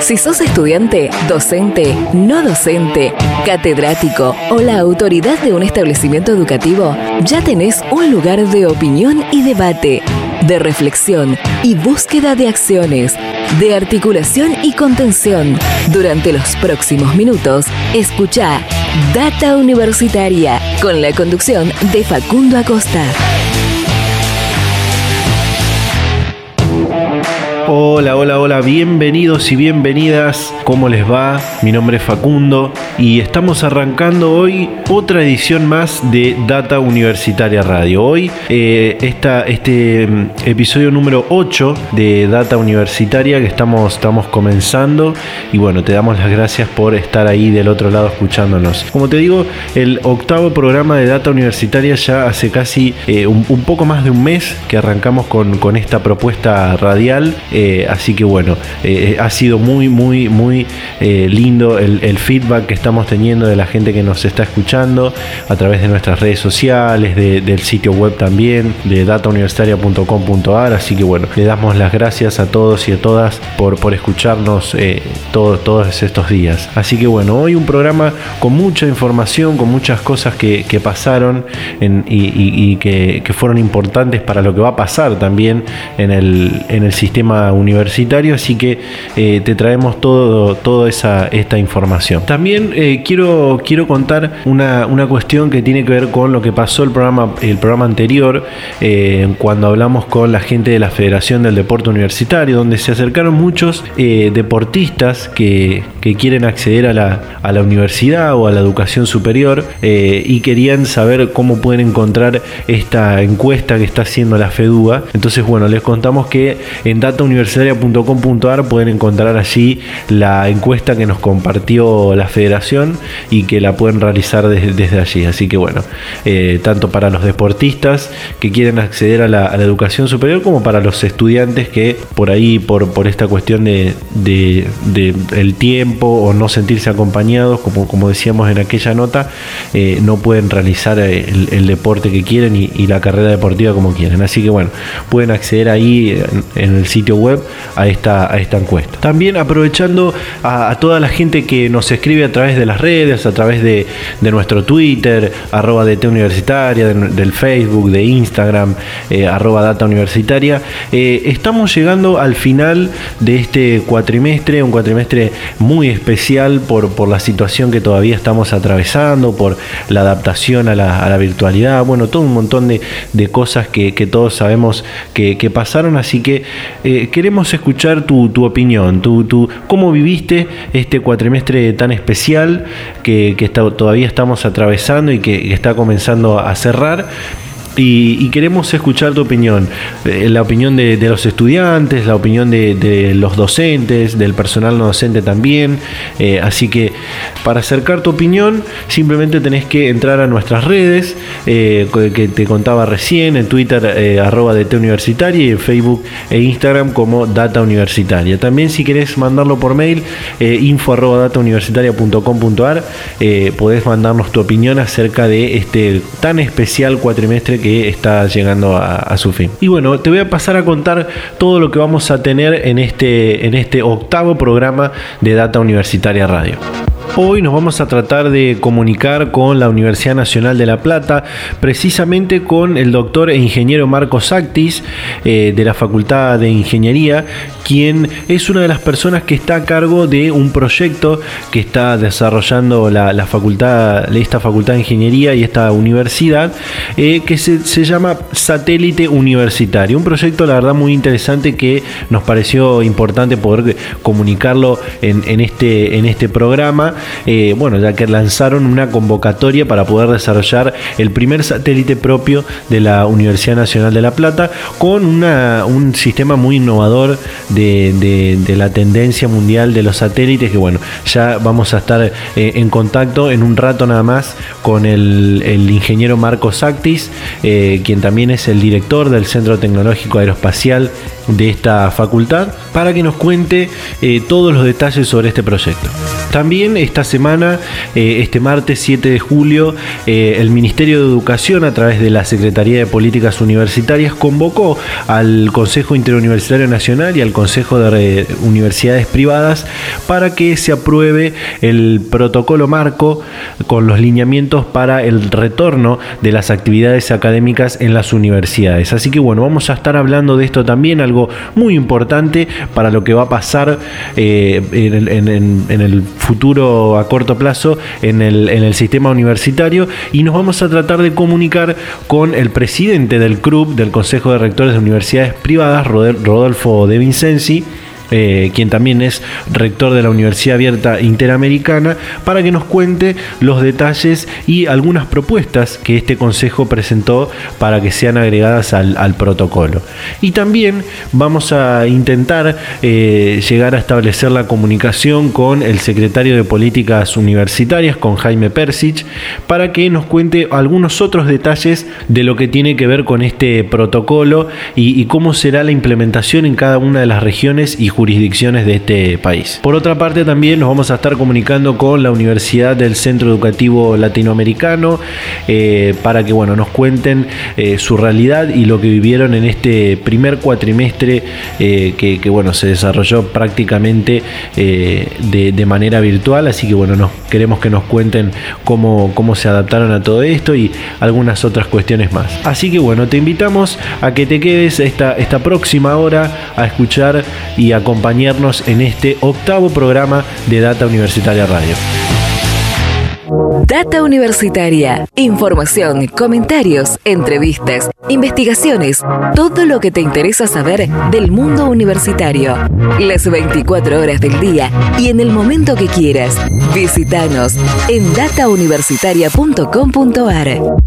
Si sos estudiante, docente, no docente, catedrático o la autoridad de un establecimiento educativo, ya tenés un lugar de opinión y debate, de reflexión y búsqueda de acciones, de articulación y contención. Durante los próximos minutos, escucha Data Universitaria con la conducción de Facundo Acosta. Hola, hola, hola, bienvenidos y bienvenidas. ¿Cómo les va? Mi nombre es Facundo y estamos arrancando hoy otra edición más de Data Universitaria Radio. Hoy eh, este mm, episodio número 8 de Data Universitaria que estamos, estamos comenzando y bueno, te damos las gracias por estar ahí del otro lado escuchándonos. Como te digo, el octavo programa de Data Universitaria ya hace casi eh, un, poco más de un mes que arrancamos con, con esta propuesta radial. Eh, así que bueno, eh, ha sido muy, muy, muy eh, lindo el, feedback que estamos teniendo de la gente que nos está escuchando a través de nuestras redes sociales, del sitio web también, de datauniversitaria.com.ar. Así que bueno, le damos las gracias a todos y a todas por, por escucharnos todos estos días. Así que bueno, hoy un programa con mucha información, con muchas cosas que, pasaron y, que, fueron importantes para lo que va a pasar también en el, en el sistema universitario, así que eh, te traemos todo, toda esa, esta información. También eh, quiero, quiero contar una, una, cuestión que tiene que ver con lo que pasó el programa, el programa anterior, eh, cuando hablamos con la gente de la Federación del Deporte Universitario, donde se acercaron muchos deportistas que, que, quieren acceder a la, a la, universidad o a la educación superior y querían saber cómo pueden encontrar esta encuesta que está haciendo la FEDUA. Entonces, bueno, les contamos que en Data universitaria.com.ar pueden encontrar allí la encuesta que nos compartió la federación y que la pueden realizar desde, allí. Así que bueno, eh, tanto para los deportistas que quieren acceder a la, educación superior como para los estudiantes que por ahí, por, por esta cuestión de, el tiempo o no sentirse acompañados, como, como decíamos en aquella nota, eh, no pueden realizar el, deporte que quieren y, la carrera deportiva como quieren. Así que bueno, pueden acceder ahí en el sitio web a esta, a esta encuesta. También aprovechando a, toda la gente que nos escribe a través de las redes, a través de, nuestro Twitter, arroba DT Universitaria, del Facebook, de Instagram, eh, arroba Data eh, estamos llegando al final de este cuatrimestre, un cuatrimestre muy especial por, por la situación que todavía estamos atravesando, por la adaptación a la, virtualidad, bueno, todo un montón de, cosas que, todos sabemos que, pasaron, así que eh, queremos escuchar tu, opinión, tu, cómo viviste este cuatrimestre tan especial que, todavía estamos atravesando y que está comenzando a cerrar y, queremos escuchar tu opinión, eh, la opinión de, los estudiantes, la opinión de, los docentes, del personal no docente también. Eh, así que para acercar tu opinión, simplemente tenés que entrar a nuestras redes, eh, que te contaba recién, en Twitter arroba DT Universitaria y en Facebook e Instagram como Data Universitaria. También si querés mandarlo por mail, info arroba datauniversitaria.com.ar, podés mandarnos tu opinión acerca de este tan especial cuatrimestre que está llegando a, su fin. Y bueno, te voy a pasar a contar todo lo que vamos a tener en este, en este octavo programa de Data Universitaria Radio. Hoy nos vamos a tratar de comunicar con la Universidad Nacional de La Plata, precisamente con el doctor e ingeniero Marcos Actis eh, de la Facultad de Ingeniería, quien es una de las personas que está a cargo de un proyecto que está desarrollando la, facultad, esta Facultad de Ingeniería y esta universidad, eh, que se, llama Satélite Universitario. Un proyecto, la verdad, muy interesante que nos pareció importante poder comunicarlo en, este, en este programa eh, bueno, ya que lanzaron una convocatoria para poder desarrollar el primer satélite propio de la Universidad Nacional de La Plata con un sistema muy innovador de, la tendencia mundial de los satélites que bueno, ya vamos a estar eh, en contacto en un rato nada más con el, ingeniero Marcos Actis, eh, quien también es el director del Centro Tecnológico Aeroespacial de esta facultad, para que nos cuente todos los detalles sobre este proyecto. También esta semana, eh, este martes 7 de julio, eh, el Ministerio de Educación, a través de la Secretaría de Políticas Universitarias, convocó al Consejo Interuniversitario Nacional y al Consejo de Universidades Privadas para que se apruebe el protocolo marco con los lineamientos para el retorno de las actividades académicas en las universidades. Así que bueno, vamos a estar hablando de esto también, algo muy importante para lo que va a pasar eh, en, el, futuro a corto plazo en el, en el sistema universitario y nos vamos a tratar de comunicar con el presidente del CRUB, del Consejo de Rectores de Universidades Privadas, Rodolfo De Vincenzi, eh, quien también es rector de la Universidad Abierta Interamericana, para que nos cuente los detalles y algunas propuestas que este Consejo presentó para que sean agregadas al, protocolo. Y también vamos a intentar eh, llegar a establecer la comunicación con el secretario de Políticas Universitarias, con Jaime Persich, para que nos cuente algunos otros detalles de lo que tiene que ver con este protocolo y, cómo será la implementación en cada una de las regiones y jurisdicciones de este país. Por otra parte, también nos vamos a estar comunicando con la Universidad del Centro Educativo Latinoamericano eh, para que bueno, nos cuenten eh, su realidad y lo que vivieron en este primer cuatrimestre eh, que, bueno, se desarrolló prácticamente de, manera virtual. Así que bueno, nos, queremos que nos cuenten cómo, cómo se adaptaron a todo esto y algunas otras cuestiones más. Así que bueno, te invitamos a que te quedes esta, esta próxima hora a escuchar y a acompañarnos en este octavo programa de Data Universitaria Radio. Data Universitaria. Información, comentarios, entrevistas, investigaciones, todo lo que te interesa saber del mundo universitario. Las 24 horas del día y en el momento que quieras. Visítanos en datauniversitaria.com.ar.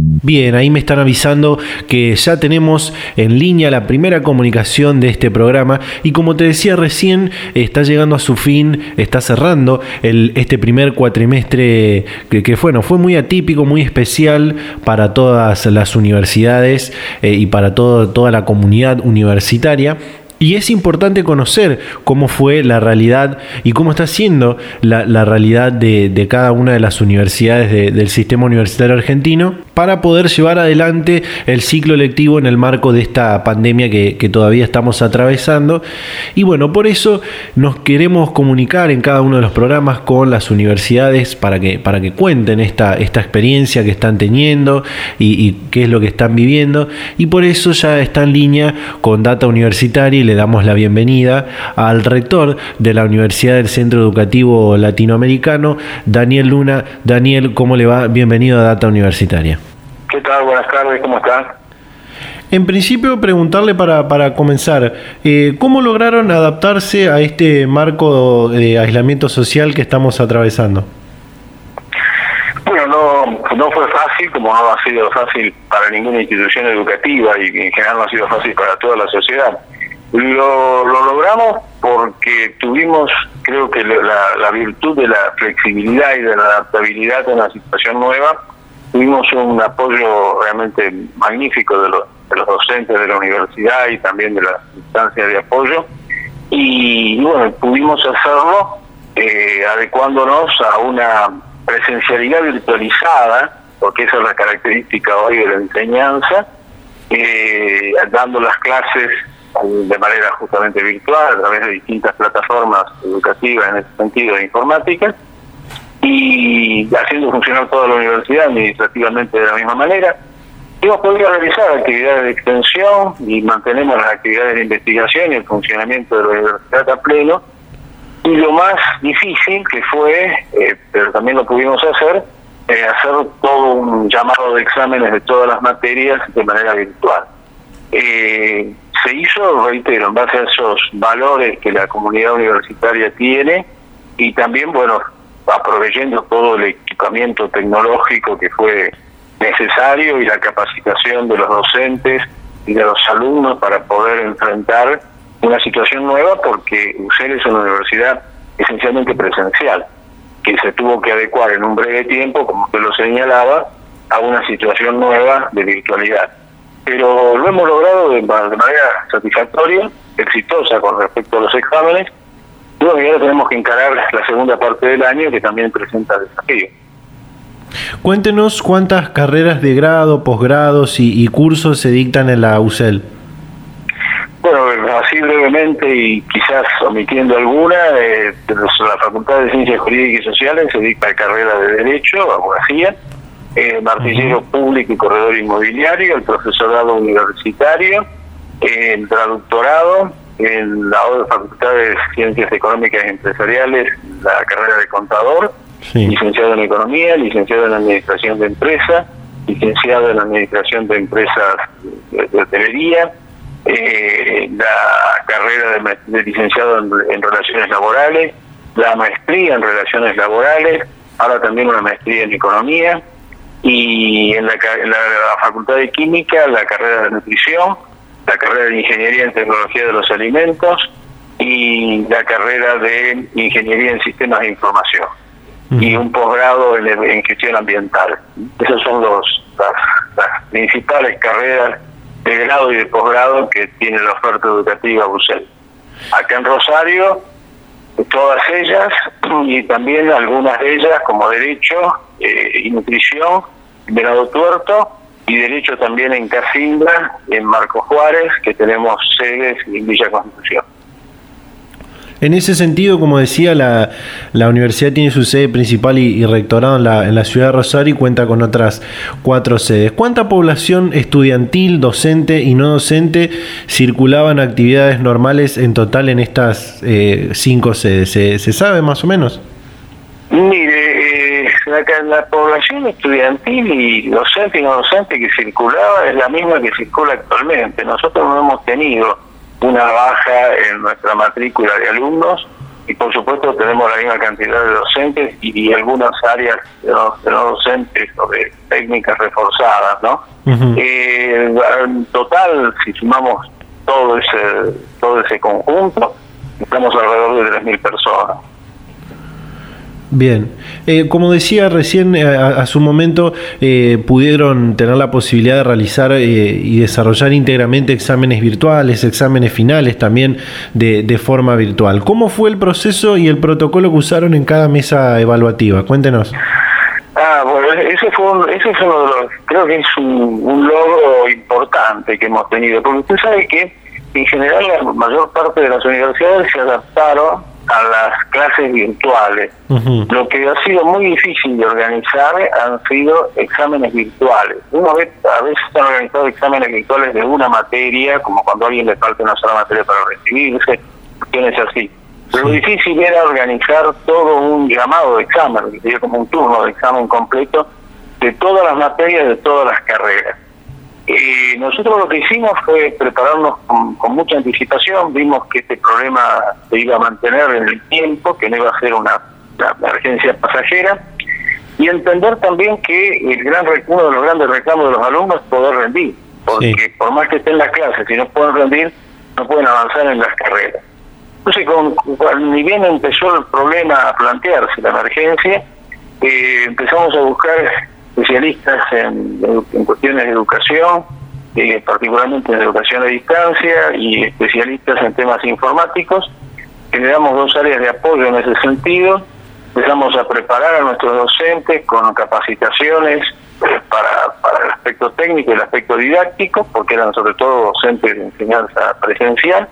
Bien, ahí me están avisando que ya tenemos en línea la primera comunicación de este programa y como te decía recién, está llegando a su fin, está cerrando este primer cuatrimestre que, bueno, fue muy atípico, muy especial para todas las universidades eh, y para toda la comunidad universitaria. Y es importante conocer cómo fue la realidad y cómo está siendo la, realidad de, cada una de las universidades del sistema universitario argentino para poder llevar adelante el ciclo lectivo en el marco de esta pandemia que, todavía estamos atravesando. Y bueno, por eso nos queremos comunicar en cada uno de los programas con las universidades para que, para que cuenten esta, esta experiencia que están teniendo y, y qué es lo que están viviendo. Y por eso ya está en línea con Data Universitaria le damos la bienvenida al rector de la Universidad del Centro Educativo Latinoamericano, Daniel Luna. Daniel, ¿cómo le va? Bienvenido a Data Universitaria. ¿Qué tal? Buenas tardes, ¿cómo están? En principio, preguntarle para, para comenzar, eh, ¿cómo lograron adaptarse a este marco de aislamiento social que estamos atravesando? Bueno, no, no fue fácil, como no ha sido fácil para ninguna institución educativa y en general no ha sido fácil para toda la sociedad. Lo, lo logramos porque tuvimos, creo que la, virtud de la flexibilidad y de la adaptabilidad a una situación nueva, tuvimos un apoyo realmente magnífico de los, docentes de la universidad y también de las instancias de apoyo. Y, bueno, pudimos hacerlo eh, adecuándonos a una presencialidad virtualizada, porque esa es la característica hoy de la enseñanza, eh, dando las clases de manera justamente virtual, a través de distintas plataformas educativas en ese sentido de informática, y haciendo funcionar toda la universidad administrativamente de la misma manera. Hemos podido realizar actividades de extensión y mantenemos las actividades de investigación y el funcionamiento de la universidad a pleno. Y lo más difícil que fue, eh, pero también lo pudimos hacer, eh, hacer todo un llamado de exámenes de todas las materias de manera virtual. Eh, se hizo, reitero, en base a esos valores que la comunidad universitaria tiene y también, bueno, aprovechando todo el equipamiento tecnológico que fue necesario y la capacitación de los docentes y de los alumnos para poder enfrentar una situación nueva porque UCEL es una universidad esencialmente presencial que se tuvo que adecuar en un breve tiempo, como usted lo señalaba, a una situación nueva de virtualidad pero lo hemos logrado de, manera satisfactoria, exitosa con respecto a los exámenes, Bueno, y ahora tenemos que encarar la segunda parte del año que también presenta desafíos. Cuéntenos cuántas carreras de grado, posgrados y, cursos se dictan en la UCEL. Bueno, así brevemente y quizás omitiendo alguna, eh, la Facultad de Ciencias Jurídicas y Sociales se dicta carrera de Derecho, Abogacía, eh, Martillero Público y Corredor Inmobiliario, el profesorado universitario, el traductorado, en la Facultad de Ciencias Económicas y Empresariales, la carrera de contador, licenciado en Economía, licenciado en Administración de Empresas, licenciado en Administración de Empresas de Hotelería, eh, la carrera de, licenciado en, Relaciones Laborales, la maestría en Relaciones Laborales, ahora también una maestría en Economía, y en la, en la Facultad de Química la carrera de Nutrición, la carrera de Ingeniería en Tecnología de los Alimentos y la carrera de Ingeniería en Sistemas de Información y un posgrado en, gestión ambiental. Esas son los, las, principales carreras de grado y de posgrado que tiene la oferta educativa UCEL. Acá en Rosario, todas ellas y también algunas de ellas como Derecho eh, y Nutrición, Venado Tuerto y Derecho también en Casilda, en Marco Juárez, que tenemos sedes en Villa Constitución. En ese sentido, como decía, la, la universidad tiene su sede principal y, rectorado en la, en la, ciudad de Rosario y cuenta con otras cuatro sedes. ¿Cuánta población estudiantil, docente y no docente circulaba en actividades normales en total en estas eh, cinco sedes? ¿Se, sabe más o menos? Mire, eh, la, la, población estudiantil y docente y no docente que circulaba es la misma que circula actualmente. Nosotros no hemos tenido una baja en nuestra matrícula de alumnos y por supuesto tenemos la misma cantidad de docentes y, algunas áreas de no, docentes o de técnicas reforzadas, ¿no? Eh, en total, si sumamos todo ese todo ese conjunto, estamos alrededor de 3.000 personas. Bien, eh, como decía recién, eh, a, su momento eh, pudieron tener la posibilidad de realizar y desarrollar íntegramente exámenes virtuales, exámenes finales también de, forma virtual. ¿Cómo fue el proceso y el protocolo que usaron en cada mesa evaluativa? Cuéntenos. Ah, bueno, ese fue ese es uno de los, creo que es un, un logro importante que hemos tenido, porque usted sabe que en general la mayor parte de las universidades se adaptaron a las clases virtuales. Lo que ha sido muy difícil de organizar han sido exámenes virtuales. Una vez, a veces han organizado exámenes virtuales de una materia, como cuando a alguien le falta una sola materia para recibirse, cuestiones así. Pero lo difícil era organizar todo un llamado de examen, que sería como un turno de examen completo de todas las materias de todas las carreras. Eh, nosotros lo que hicimos fue prepararnos con, mucha anticipación, vimos que este problema se iba a mantener en el tiempo, que no iba a ser una, emergencia pasajera, y entender también que el gran uno de los grandes reclamos de los alumnos es poder rendir, porque por más que estén las clases, si no pueden rendir, no pueden avanzar en las carreras. Entonces, con, ni bien empezó el problema a plantearse, la emergencia, eh, empezamos a buscar especialistas en, cuestiones de educación, eh, particularmente en educación a distancia y especialistas en temas informáticos. Generamos dos áreas de apoyo en ese sentido. Empezamos a preparar a nuestros docentes con capacitaciones para, para el aspecto técnico y el aspecto didáctico, porque eran sobre todo docentes de enseñanza presencial.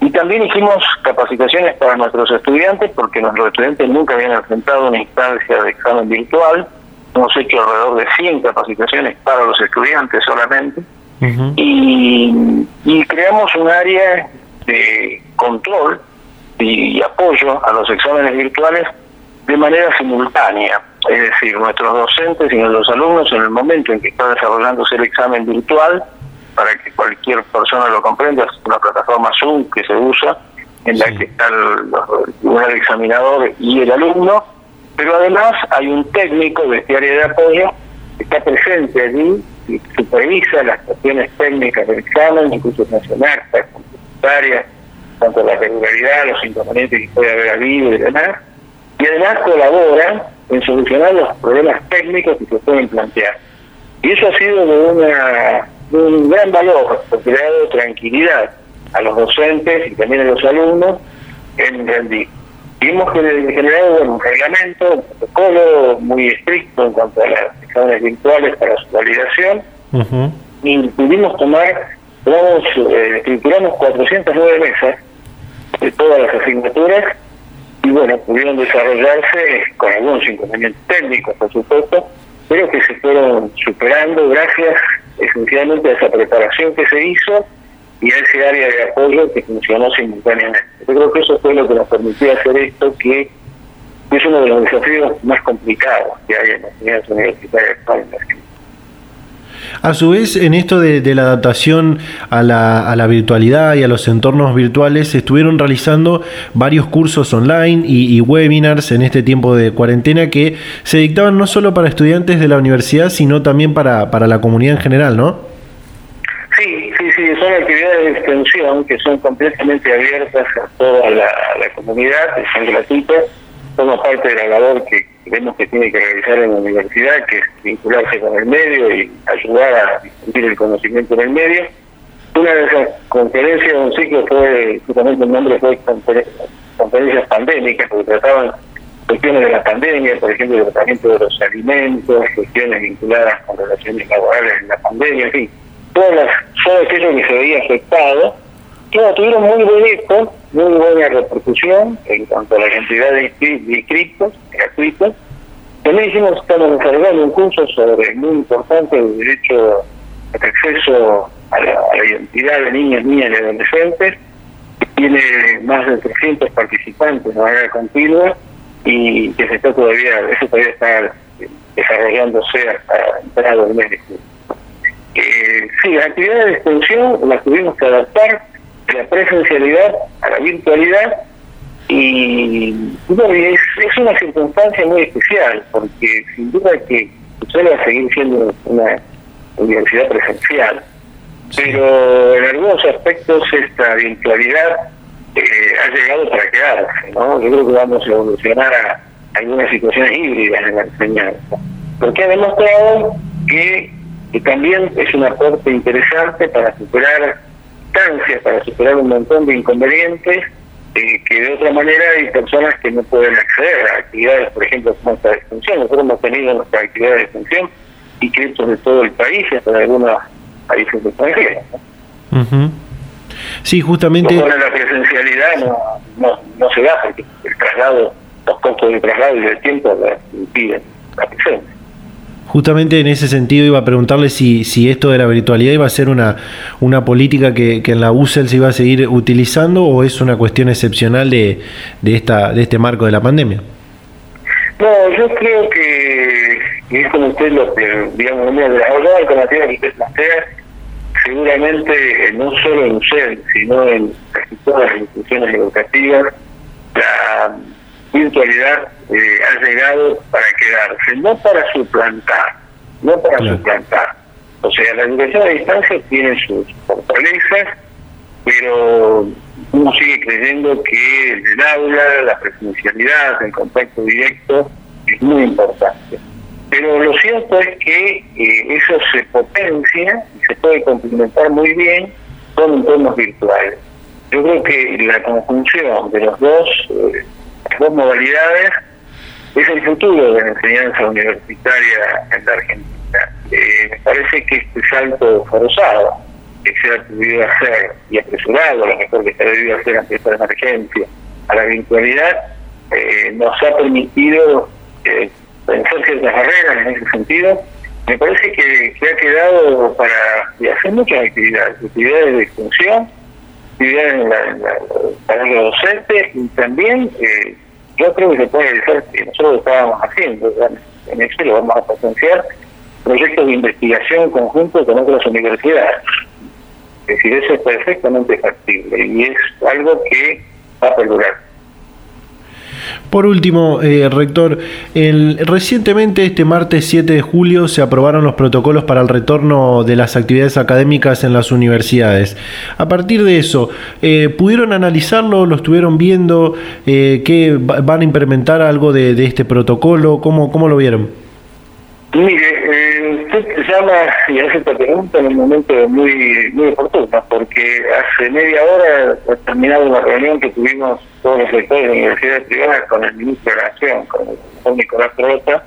Y también hicimos capacitaciones para nuestros estudiantes, porque nuestros estudiantes nunca habían enfrentado una instancia de examen virtual hemos hecho alrededor de 100 capacitaciones para los estudiantes solamente, y, creamos un área de control y, apoyo a los exámenes virtuales de manera simultánea. Es decir, nuestros docentes y nuestros alumnos en el momento en que está desarrollándose el examen virtual, para que cualquier persona lo comprenda, es una plataforma Zoom que se usa, en la que está el, el examinador y el alumno, pero además hay un técnico de este área de apoyo que está presente allí y supervisa las cuestiones técnicas del examen, incluso nacional, complementarias, tanto la regularidad, los inconvenientes que puede haber habido y demás, y además colabora en solucionar los problemas técnicos que se pueden plantear. Y eso ha sido de, una, un gran valor, porque le ha dado tranquilidad a los docentes y también a los alumnos en Rendí. Vimos que generado un reglamento, un protocolo muy estricto en cuanto a las exámenes virtuales para su validación, y pudimos tomar, vamos, eh, estructuramos 409 mesas de todas las asignaturas y bueno, pudieron desarrollarse con algunos inconvenientes técnicos, por supuesto, pero que se fueron superando gracias esencialmente a esa preparación que se hizo y a ese área de apoyo que funcionó simultáneamente. Yo creo que eso fue lo que nos permitió hacer esto, que es uno de los desafíos más complicados que hay en las unidades universitarias. A su vez, en esto de, la adaptación a la, a la, virtualidad y a los entornos virtuales, estuvieron realizando varios cursos online y, webinars en este tiempo de cuarentena que se dictaban no solo para estudiantes de la universidad, sino también para, para la comunidad en general, ¿no? Sí, son actividades de extensión que son completamente abiertas a toda la, comunidad, que son gratuitas, son parte de la labor que vemos que tiene que realizar en la universidad, que es vincularse con el medio y ayudar a difundir el conocimiento en el medio. Una de esas conferencias, un ciclo fue, justamente el nombre fue conferencias pandémicas, porque trataban cuestiones de la pandemia, por ejemplo, el tratamiento de los alimentos, cuestiones vinculadas con relaciones laborales en la pandemia, en fin, todas las, todo aquello que se veía afectado Claro, tuvieron muy buen eco, muy buena repercusión en cuanto a la cantidad de inscritos gratuitos. También hicimos, estamos desarrollando un curso sobre muy importante el derecho al acceso a la, identidad de niños, niñas y adolescentes. Tiene más de 300 participantes de manera continua y que se está todavía, todavía está desarrollándose hasta entrado del mes de julio. Eh, sí, las actividades de extensión las tuvimos que adaptar la presencialidad a la virtualidad y es, es, una circunstancia muy especial porque sin duda que suele seguir siendo una universidad presencial. Pero en algunos aspectos esta virtualidad eh, ha llegado para quedarse ¿no? yo creo que vamos a evolucionar a algunas situaciones híbridas en la enseñanza. Porque ha demostrado que, que también es un aporte interesante para superar para superar un montón de inconvenientes eh, que de otra manera hay personas que no pueden acceder a actividades, por ejemplo, como esta de extensión. Nosotros hemos tenido nuestras actividades de extensión inscritos de todo el país hasta de algunos países extranjeros. Uh Sí, justamente... la presencialidad no, no, no se da porque el traslado, los costos de traslado y del tiempo impiden la presencia. Justamente en ese sentido iba a preguntarle si, si esto de la virtualidad iba a ser una, una política que, que en la UCEL se iba a seguir utilizando o es una cuestión excepcional de, de, esta, de este marco de la pandemia. No, yo creo que, es como usted lo que, digamos, una de las alternativas que usted plantea, seguramente no solo en UCEL, sino en casi todas las instituciones educativas, la virtualidad eh, ha llegado para quedarse, no para suplantar, no para suplantar. O sea, la educación a distancia tiene sus fortalezas, pero uno sigue creyendo que el aula, la presencialidad, el contacto directo es muy importante. Pero lo cierto es que eh, eso se potencia y se puede complementar muy bien con entornos virtuales. Yo creo que la conjunción de los dos eh, dos modalidades es el futuro de la enseñanza universitaria en la Argentina. Eh, me parece que este salto forzado que se ha debido hacer y apresurado, a lo mejor que se ha debido hacer ante esta emergencia, a la virtualidad, eh, nos ha permitido eh, vencer ciertas barreras en ese sentido. Me parece que, ha quedado para hacer muchas actividades, actividades de extensión, en la, los docentes y también eh, yo creo que se puede decir que nosotros estábamos haciendo, en eso lo vamos a potenciar, proyectos de investigación conjuntos con otras universidades. Es decir, eso es perfectamente factible y es algo que va a perdurar. Por último, eh, rector, el, recientemente, este martes 7 de julio, se aprobaron los protocolos para el retorno de las actividades académicas en las universidades. A partir de eso, eh, ¿pudieron analizarlo? ¿Lo estuvieron viendo? Eh, ¿Qué van a implementar algo de, este protocolo? ¿Cómo, ¿Cómo lo vieron? Mire, usted llama y hace esta pregunta en un momento muy muy oportuno, porque hace media hora ha terminado una reunión que tuvimos todos los sectores de universidades privadas con el ministro de Nación, con el doctor Nicolás Trota,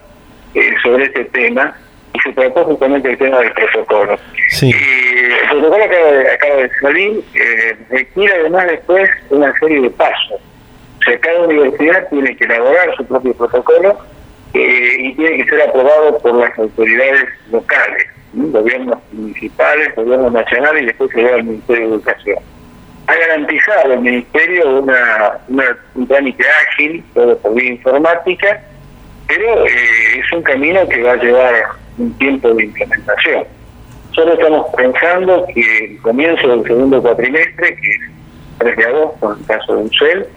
eh, sobre este tema, y se trató justamente el tema del protocolo. Sí. el protocolo acaba de, acaba de salir, eh, requiere además después una serie de pasos. O sea, cada universidad tiene que elaborar su propio protocolo eh, y tiene que ser aprobado por las autoridades locales, gobiernos municipales, gobiernos nacionales y después se al Ministerio de Educación. Ha garantizado el Ministerio una, un trámite ágil, todo por vía informática, pero eh, es un camino que va a llevar un tiempo de implementación. Solo estamos pensando que el comienzo del segundo cuatrimestre, que es 3 de agosto en el caso de UCEL,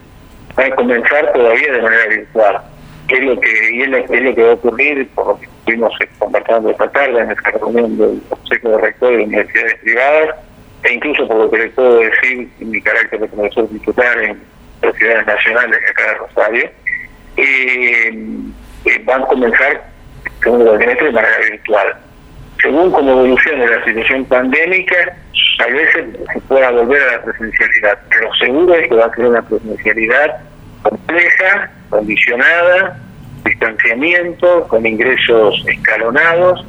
va a comenzar todavía de manera virtual qué es lo que y es lo, que va a ocurrir, por lo que estuvimos conversando esta tarde en esta reunión del Consejo de Rectores de Universidades Privadas, e incluso por lo que les puedo decir en mi carácter de profesor titular en universidades nacionales acá de Rosario, eh, eh, van a comenzar segundo cuatrimestre de manera virtual. Según cómo evolucione la situación pandémica, a veces se pueda volver a la presencialidad, pero seguro es que va a ser una presencialidad compleja, condicionada, distanciamiento, con ingresos escalonados,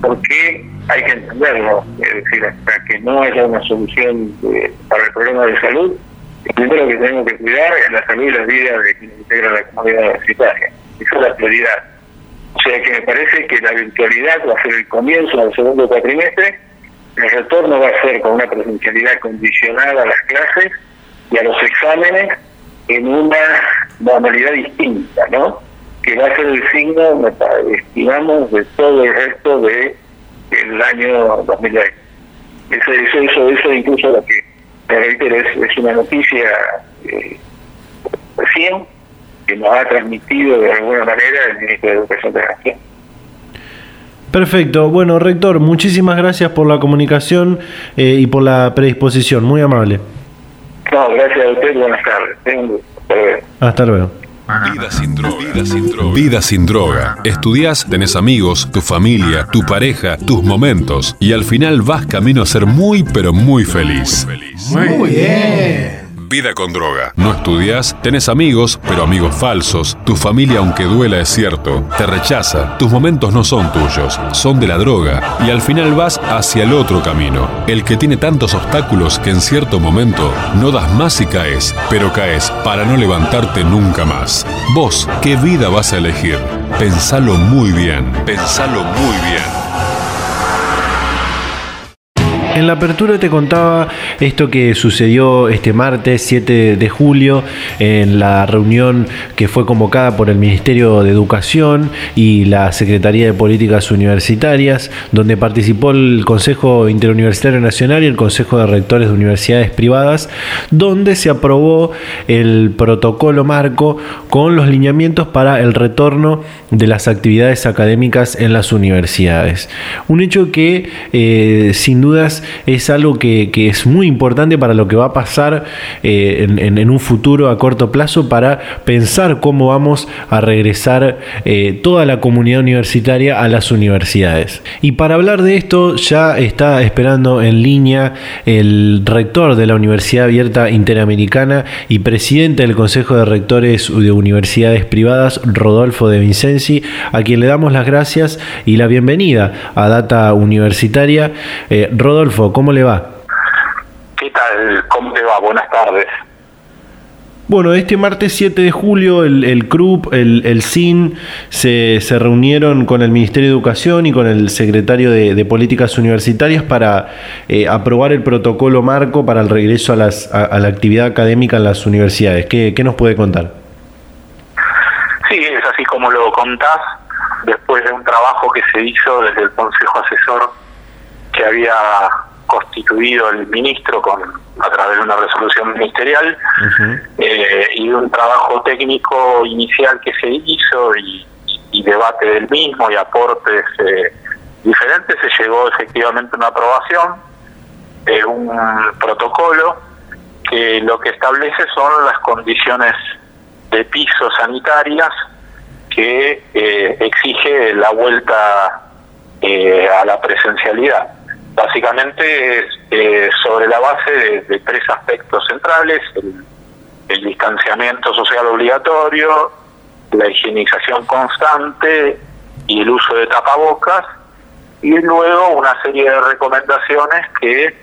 porque hay que entenderlo, es decir, hasta que no haya una solución para el problema de salud, lo primero que tenemos que cuidar es la salud y la vida de quienes integran la comunidad universitaria. Esa es la prioridad. O sea que me parece que la virtualidad va a ser el comienzo del segundo cuatrimestre, el retorno va a ser con una presencialidad condicionada a las clases y a los exámenes en una normalidad distinta, ¿no? Que va a ser el signo, estimamos, de todo el resto de año 2020. Eso, eso, eso, incluso lo que me es, es una noticia eh, recién que nos ha transmitido de alguna manera el ministro de Educación de la Nación. Perfecto. Bueno, rector, muchísimas gracias por la comunicación eh, y por la predisposición. Muy amable. No, gracias a usted. Buenas tardes. Hasta luego. Vida sin droga. Vida sin droga. Vida sin droga. Estudias, tenés amigos, tu familia, tu pareja, tus momentos. Y al final vas camino a ser muy, pero muy feliz. Muy bien. Vida con droga. No estudias, tenés amigos, pero amigos falsos. Tu familia, aunque duela, es cierto. Te rechaza. Tus momentos no son tuyos, son de la droga. Y al final vas hacia el otro camino. El que tiene tantos obstáculos que en cierto momento no das más y caes, pero caes para no levantarte nunca más. Vos, ¿qué vida vas a elegir? Pensalo muy bien. Pensalo muy bien. En la apertura te contaba esto que sucedió este martes 7 de julio en la reunión que fue convocada por el Ministerio de Educación y la Secretaría de Políticas Universitarias, donde participó el Consejo Interuniversitario Nacional y el Consejo de Rectores de Universidades Privadas, donde se aprobó el protocolo marco con los lineamientos para el retorno de las actividades académicas en las universidades. Un hecho que eh, sin dudas es algo que, es muy importante para lo que va a pasar eh, en, un futuro a corto plazo para pensar cómo vamos a regresar eh, toda la comunidad universitaria a las universidades. Y para hablar de esto ya está esperando en línea el rector de la Universidad Abierta Interamericana y presidente del Consejo de Rectores de Universidades Privadas, Rodolfo de Vincenzi, a quien le damos las gracias y la bienvenida a Data Universitaria. Eh, Rodolfo, ¿cómo le va? ¿Qué tal? ¿Cómo te va? Buenas tardes. Bueno, este martes 7 de julio el, el CRUP, el, el CIN, se, se, reunieron con el Ministerio de Educación y con el secretario de, Políticas Universitarias para eh, aprobar el protocolo marco para el regreso a, las, a, la actividad académica en las universidades. ¿Qué, ¿Qué, nos puede contar? Sí, es así como lo contás, después de un trabajo que se hizo desde el Consejo Asesor que había constituido el ministro con a través de una resolución ministerial eh, y un trabajo técnico inicial que se hizo y, debate del mismo y aportes eh, diferentes se llegó efectivamente a una aprobación de un protocolo que lo que establece son las condiciones de piso sanitarias que eh, exige la vuelta eh, a la presencialidad. Básicamente es eh, sobre la base de, tres aspectos centrales, el, distanciamiento social obligatorio, la higienización constante y el uso de tapabocas, y luego una serie de recomendaciones que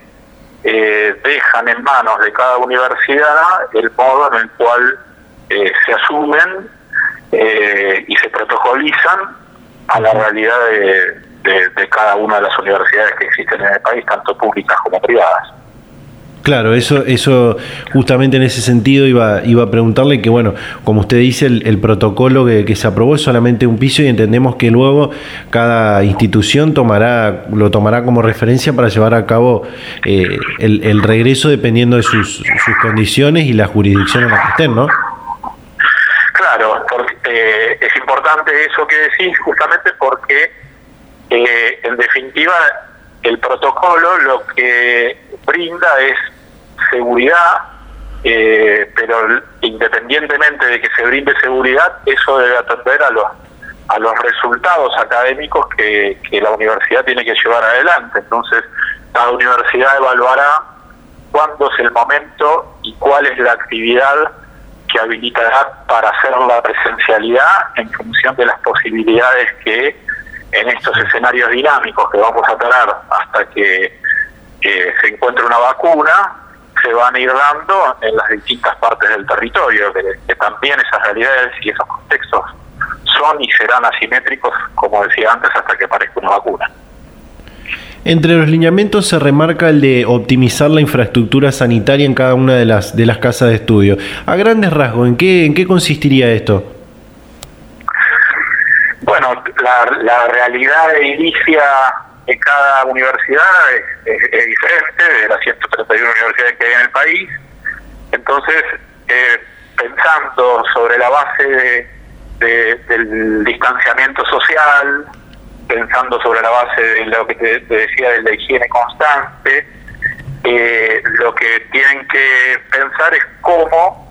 eh, dejan en manos de cada universidad el modo en el cual se asumen y se protocolizan a la realidad de, de, cada una de las universidades que existen en el país, tanto públicas como privadas. Claro, eso, eso justamente en ese sentido iba, iba a preguntarle que, bueno, como usted dice, el, protocolo que, se aprobó es solamente un piso y entendemos que luego cada institución tomará, lo tomará como referencia para llevar a cabo eh, el, regreso dependiendo de sus, sus condiciones y la jurisdicción en la que estén, ¿no? Claro, porque, eh, es importante eso que decís justamente porque eh, en definitiva, el protocolo lo que brinda es seguridad, eh, pero independientemente de que se brinde seguridad, eso debe atender a los a los resultados académicos que, que la universidad tiene que llevar adelante. Entonces, cada universidad evaluará cuándo es el momento y cuál es la actividad que habilitará para hacer la presencialidad en función de las posibilidades que en estos escenarios dinámicos que vamos a tener hasta que se encuentre una vacuna, se van a ir dando en las distintas partes del territorio, que, también esas realidades y esos contextos son y serán asimétricos, como decía antes, hasta que aparezca una vacuna. Entre los lineamientos se remarca el de optimizar la infraestructura sanitaria en cada una de las de las casas de estudio. A grandes rasgos, ¿en qué en qué consistiría esto? Bueno, la, realidad edilicia de cada universidad es, diferente, de las 131 universidades que hay en el país. Entonces, eh, pensando sobre la base del distanciamiento social, pensando sobre la base de lo que te, decía de la higiene constante, eh, lo que tienen que pensar es cómo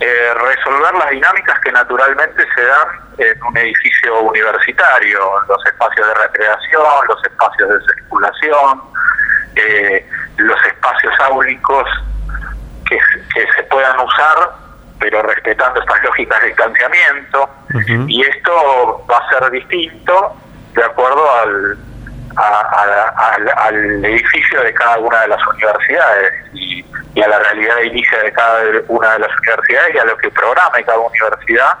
eh, resolver las dinámicas que naturalmente se dan en un edificio universitario, los espacios de recreación, los espacios de circulación, eh, los espacios áulicos que, se puedan usar, pero respetando estas lógicas de distanciamiento. Y esto va a ser distinto de acuerdo al, al, edificio de cada una de las universidades y, a la realidad de inicio de cada una de las universidades y a lo que programa cada universidad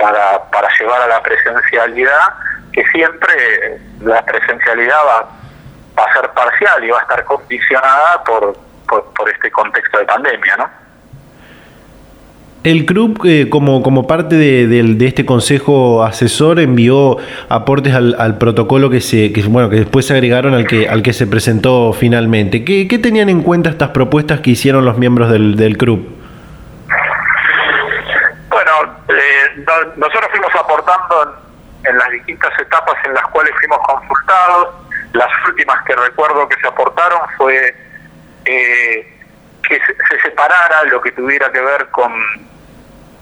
para, para llevar a la presencialidad, que siempre la presencialidad va, a ser parcial y va a estar condicionada por, por este contexto de pandemia, ¿no? El club, eh, como, como parte de, este consejo asesor, envió aportes al, protocolo que se, bueno, que después se agregaron al que, al que se presentó finalmente. ¿Qué, tenían en cuenta estas propuestas que hicieron los miembros del, del club? Bueno, eh, nosotros fuimos aportando en, las distintas etapas en las cuales fuimos consultados. Las últimas que recuerdo que se aportaron fue eh, que se separara lo que tuviera que ver con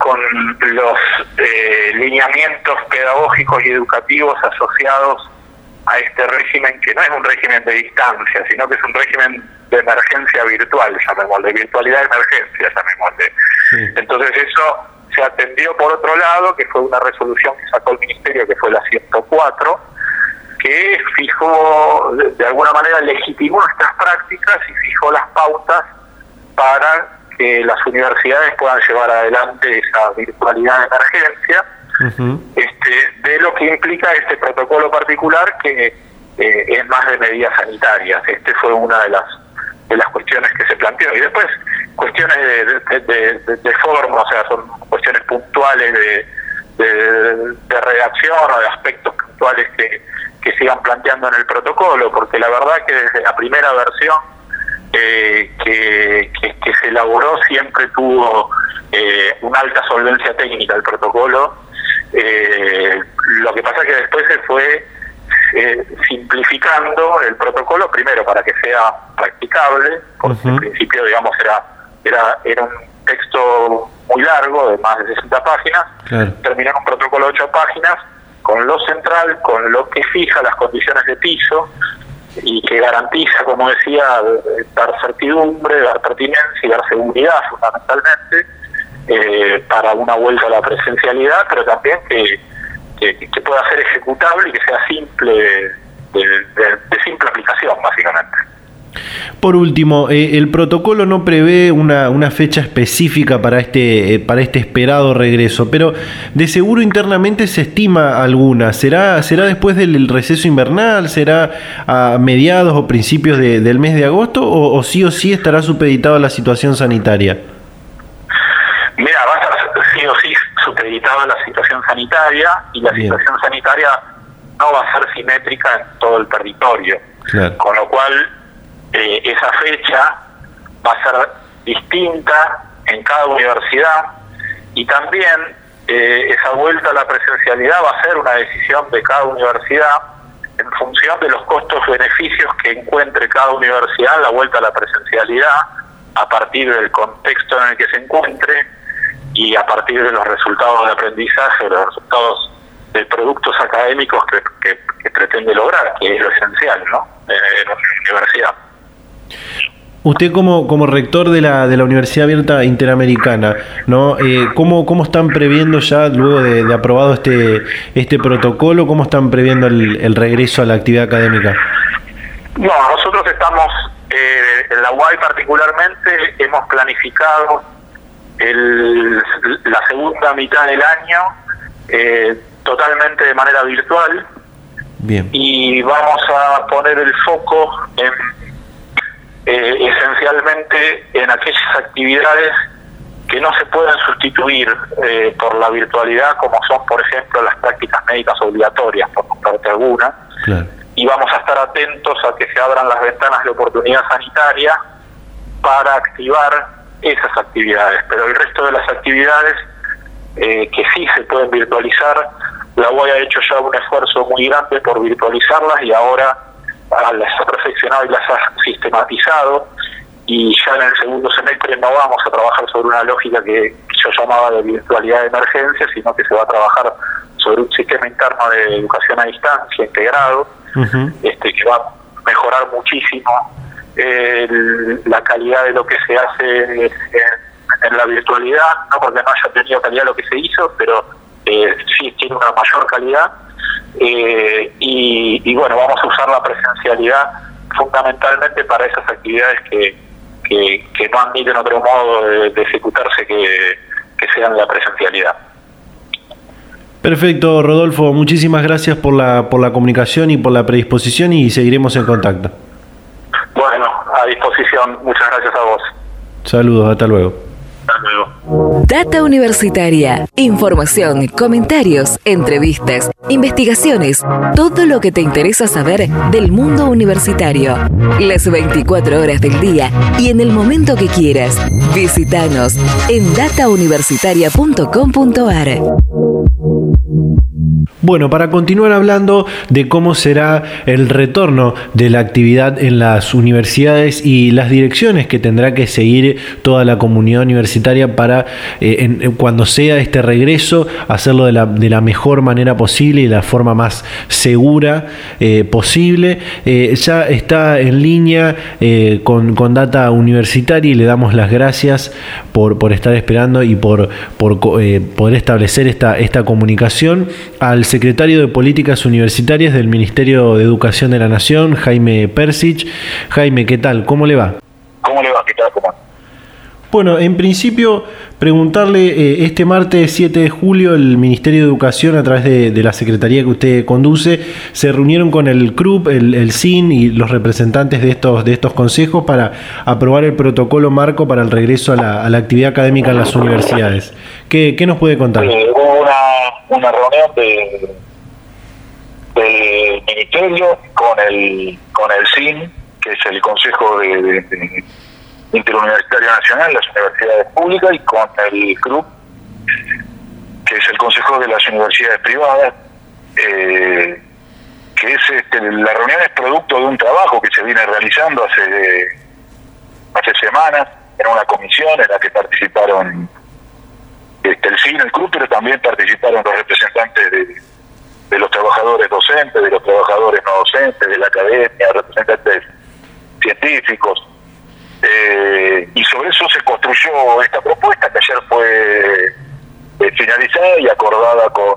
con los eh, lineamientos pedagógicos y educativos asociados a este régimen, que no es un régimen de distancia, sino que es un régimen de emergencia virtual, llamémosle, virtualidad de emergencia, llamémosle. Entonces eso se atendió por otro lado, que fue una resolución que sacó el Ministerio, que fue la 104, que fijó, de alguna manera legitimó estas prácticas y fijó las pautas para que las universidades puedan llevar adelante esa virtualidad de emergencia, este, de lo que implica este protocolo particular que eh, es más de medidas sanitarias. Este fue una de las de las cuestiones que se planteó. Y después cuestiones de, de, forma, o sea, son cuestiones puntuales de, de, redacción o de aspectos puntuales que, que sigan planteando en el protocolo, porque la verdad que desde la primera versión eh, que, que, se elaboró siempre tuvo eh, una alta solvencia técnica el protocolo. Eh, lo que pasa es que después se fue simplificando el protocolo, primero para que sea practicable, porque en principio, digamos, era, era, era un texto muy largo, de más de 60 páginas, terminó en un protocolo de 8 páginas, con lo central, con lo que fija las condiciones de piso y que garantiza, como decía, dar certidumbre, dar pertinencia y dar seguridad fundamentalmente eh, para una vuelta a la presencialidad, pero también que, que, pueda ser ejecutable y que sea simple, de simple aplicación, básicamente. Por último, eh, el protocolo no prevé una, una fecha específica para este, eh, para este esperado regreso, pero de seguro internamente se estima alguna. ¿Será, será después del receso invernal? ¿Será a mediados o principios del mes de agosto? O, sí o sí estará supeditada la situación sanitaria? Mira, va a estar sí o sí supeditada la situación sanitaria y la situación sanitaria no va a ser simétrica en todo el territorio. Con lo cual eh, esa fecha va a ser distinta en cada universidad y también eh, esa vuelta a la presencialidad va a ser una decisión de cada universidad en función de los costos-beneficios que encuentre cada universidad en la vuelta a la presencialidad a partir del contexto en el que se encuentre y a partir de los resultados de aprendizaje, los resultados de productos académicos que, pretende lograr, que es lo esencial ¿no? en una universidad. Usted como, como rector de la, de la Universidad Abierta Interamericana, ¿no? Eh, ¿cómo, ¿Cómo están previendo ya, luego de, aprobado este, este protocolo, cómo están previendo el, regreso a la actividad académica? No, nosotros estamos, eh, en la UAI particularmente, hemos planificado el, la segunda mitad del año eh, totalmente de manera virtual. Bien. Y vamos a poner el foco en eh, esencialmente en aquellas actividades que no se pueden sustituir eh, por la virtualidad, como son, por ejemplo, las prácticas médicas obligatorias, por parte alguna. Y vamos a estar atentos a que se abran las ventanas de oportunidad sanitaria para activar esas actividades. Pero el resto de las actividades eh, que sí se pueden virtualizar, la UAI ha hecho ya un esfuerzo muy grande por virtualizarlas y ahora las ha perfeccionado y las ha sistematizado y ya en el segundo semestre no vamos a trabajar sobre una lógica que yo llamaba de virtualidad de emergencia, sino que se va a trabajar sobre un sistema interno de educación a distancia integrado, este que va a mejorar muchísimo la calidad de lo que se hace en, la virtualidad, no porque no haya tenido calidad lo que se hizo, pero eh, sí tiene una mayor calidad eh, y, bueno, vamos a usar la presencialidad fundamentalmente para esas actividades que, que, no admiten otro modo de, ejecutarse que, que sean la presencialidad. Perfecto, Rodolfo. Muchísimas gracias por la, por la comunicación y por la predisposición y seguiremos en contacto. Bueno, a disposición. Muchas gracias a vos. Saludos, hasta luego. Data Universitaria. Información, comentarios, entrevistas, investigaciones, todo lo que te interesa saber del mundo universitario. Las 24 horas del día y en el momento que quieras. Visítanos en datauniversitaria.com.ar. Bueno, para continuar hablando de cómo será el retorno de la actividad en las universidades y las direcciones que tendrá que seguir toda la comunidad universitaria para eh, cuando sea este regreso hacerlo de la, de la, mejor manera posible y de la forma más segura eh, posible. Eh, ya está en línea con, Data Universitaria y le damos las gracias por, por estar esperando y por, por poder establecer esta, esta comunicación al secretario de Políticas Universitarias del Ministerio de Educación de la Nación, Jaime Persich. Jaime, ¿qué tal? ¿Cómo le va? ¿Cómo le va? ¿Qué tal? ¿Cómo? Bueno, en principio, preguntarle, eh, este martes 7 de julio el Ministerio de Educación, a través de, la Secretaría que usted conduce, se reunieron con el CRUP, el, CIN y los representantes de estos, de estos consejos para aprobar el protocolo marco para el regreso a la, actividad académica en las universidades. ¿Qué, nos puede contar? Una reunión de, del ministerio con el con el CIN, que es el Consejo de, Interuniversitario Nacional, las universidades públicas, y con el CRUP, que es el Consejo de las Universidades Privadas, eh, que es este, la reunión es producto de un trabajo que se viene realizando hace hace semanas en una comisión en la que participaron este, el CIN, el CRUP, pero también participaron los representantes de, de los trabajadores docentes, de los trabajadores no docentes, de la academia, representantes científicos. Eh, y sobre eso se construyó esta propuesta que ayer fue eh, finalizada y acordada con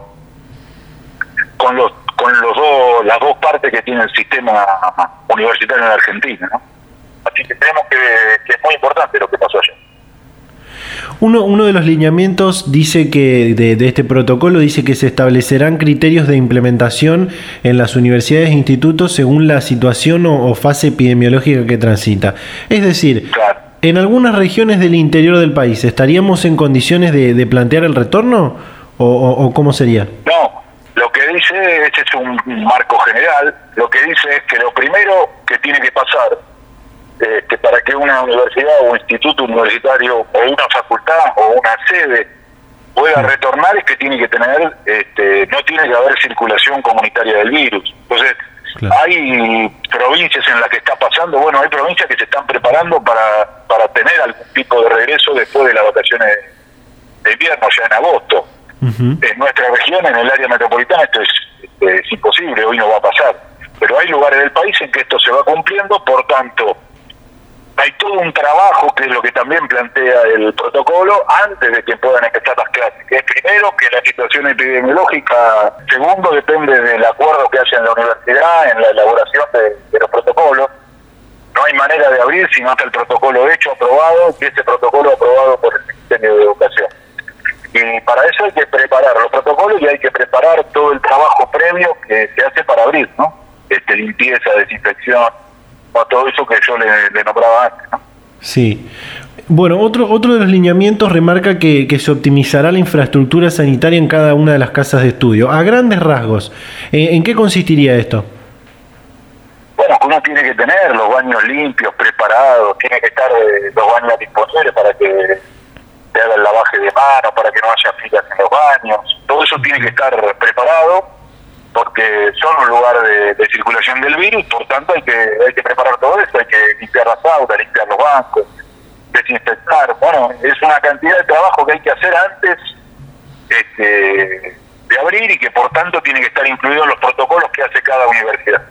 con los con los dos las dos partes que tiene el sistema universitario en Argentina, ¿no? Así que creemos que, que es muy importante lo que pasó ayer. Uno, uno de los lineamientos dice que de, de, este protocolo dice que se establecerán criterios de implementación en las universidades e institutos según la situación o, o fase epidemiológica que transita. Es decir, Claro. en algunas regiones del interior del país, ¿estaríamos en condiciones de, de plantear el retorno? ¿O, o- o cómo sería? No, lo que dice, este es un marco general, lo que dice es que lo primero que tiene que pasar este, para que una universidad o instituto universitario o una facultad o una sede pueda retornar es que tiene que tener, este, no tiene que haber circulación comunitaria del virus. Entonces, Claro. hay provincias en las que está pasando, bueno, hay provincias que se están preparando para, para tener algún tipo de regreso después de las vacaciones de invierno, ya en agosto en nuestra región, en el área metropolitana, esto es, este, es imposible, hoy no va a pasar. Pero hay lugares del país en que esto se va cumpliendo, por tanto, hay todo un trabajo, que es lo que también plantea el protocolo, antes de que puedan empezar las clases. Es primero que la situación epidemiológica, segundo, depende del acuerdo que haya en la universidad, en la elaboración de, de los protocolos. No hay manera de abrir si no está el protocolo hecho, aprobado, y ese protocolo aprobado por el Ministerio de Educación. Y para eso hay que preparar los protocolos y hay que preparar todo el trabajo previo que se hace para abrir, ¿no? Este, limpieza, desinfección, o todo eso que yo le, le nombraba antes, ¿no? Sí. Bueno, otro, otro de los lineamientos remarca que, que se optimizará la infraestructura sanitaria en cada una de las casas de estudio. A grandes rasgos, ¿en, en qué consistiría esto? Bueno, que uno tiene que tener los baños limpios, preparados, tiene que estar eh, los baños disponibles para que se haga el lavaje de manos, para que no haya filas en los baños. Todo eso tiene que estar preparado porque son un lugar de, circulación del virus, por tanto hay que, hay que preparar todo eso, hay que limpiar las aulas, limpiar los bancos, desinfectar. Bueno, es una cantidad de trabajo que hay que hacer antes este, de abrir y que por tanto tiene que estar incluido en los protocolos que hace cada universidad.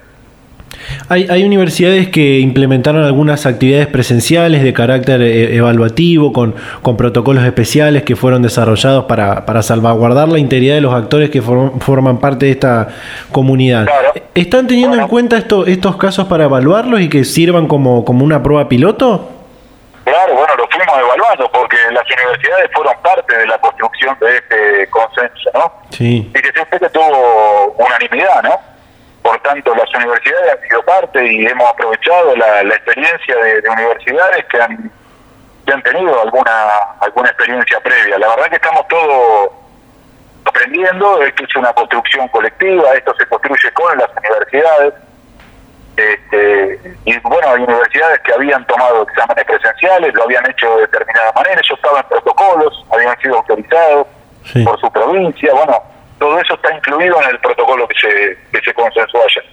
Hay, hay universidades que implementaron algunas actividades presenciales de carácter eh, evaluativo, con, con protocolos especiales que fueron desarrollados para, para salvaguardar la integridad de los actores que form- forman parte de esta comunidad. Claro. ¿Están teniendo en cuenta esto, estos casos para evaluarlos y que sirvan como, como una prueba piloto? Claro, bueno, lo fuimos evaluando porque las universidades fueron parte de la construcción de este consenso, ¿no? Sí. Y que siempre tuvo unanimidad, ¿no? Por tanto, las universidades han sido parte y hemos aprovechado la, la experiencia de, de universidades que han, que han tenido alguna alguna experiencia previa. La verdad que estamos todos aprendiendo, esto es una construcción colectiva, esto se construye con las universidades. Este, y bueno, hay universidades que habían tomado exámenes presenciales, lo habían hecho de determinada manera, eso estaba en protocolos, habían sido autorizados Sí. por su provincia, bueno, todo eso está incluido en el protocolo que se, que se consensuó ayer.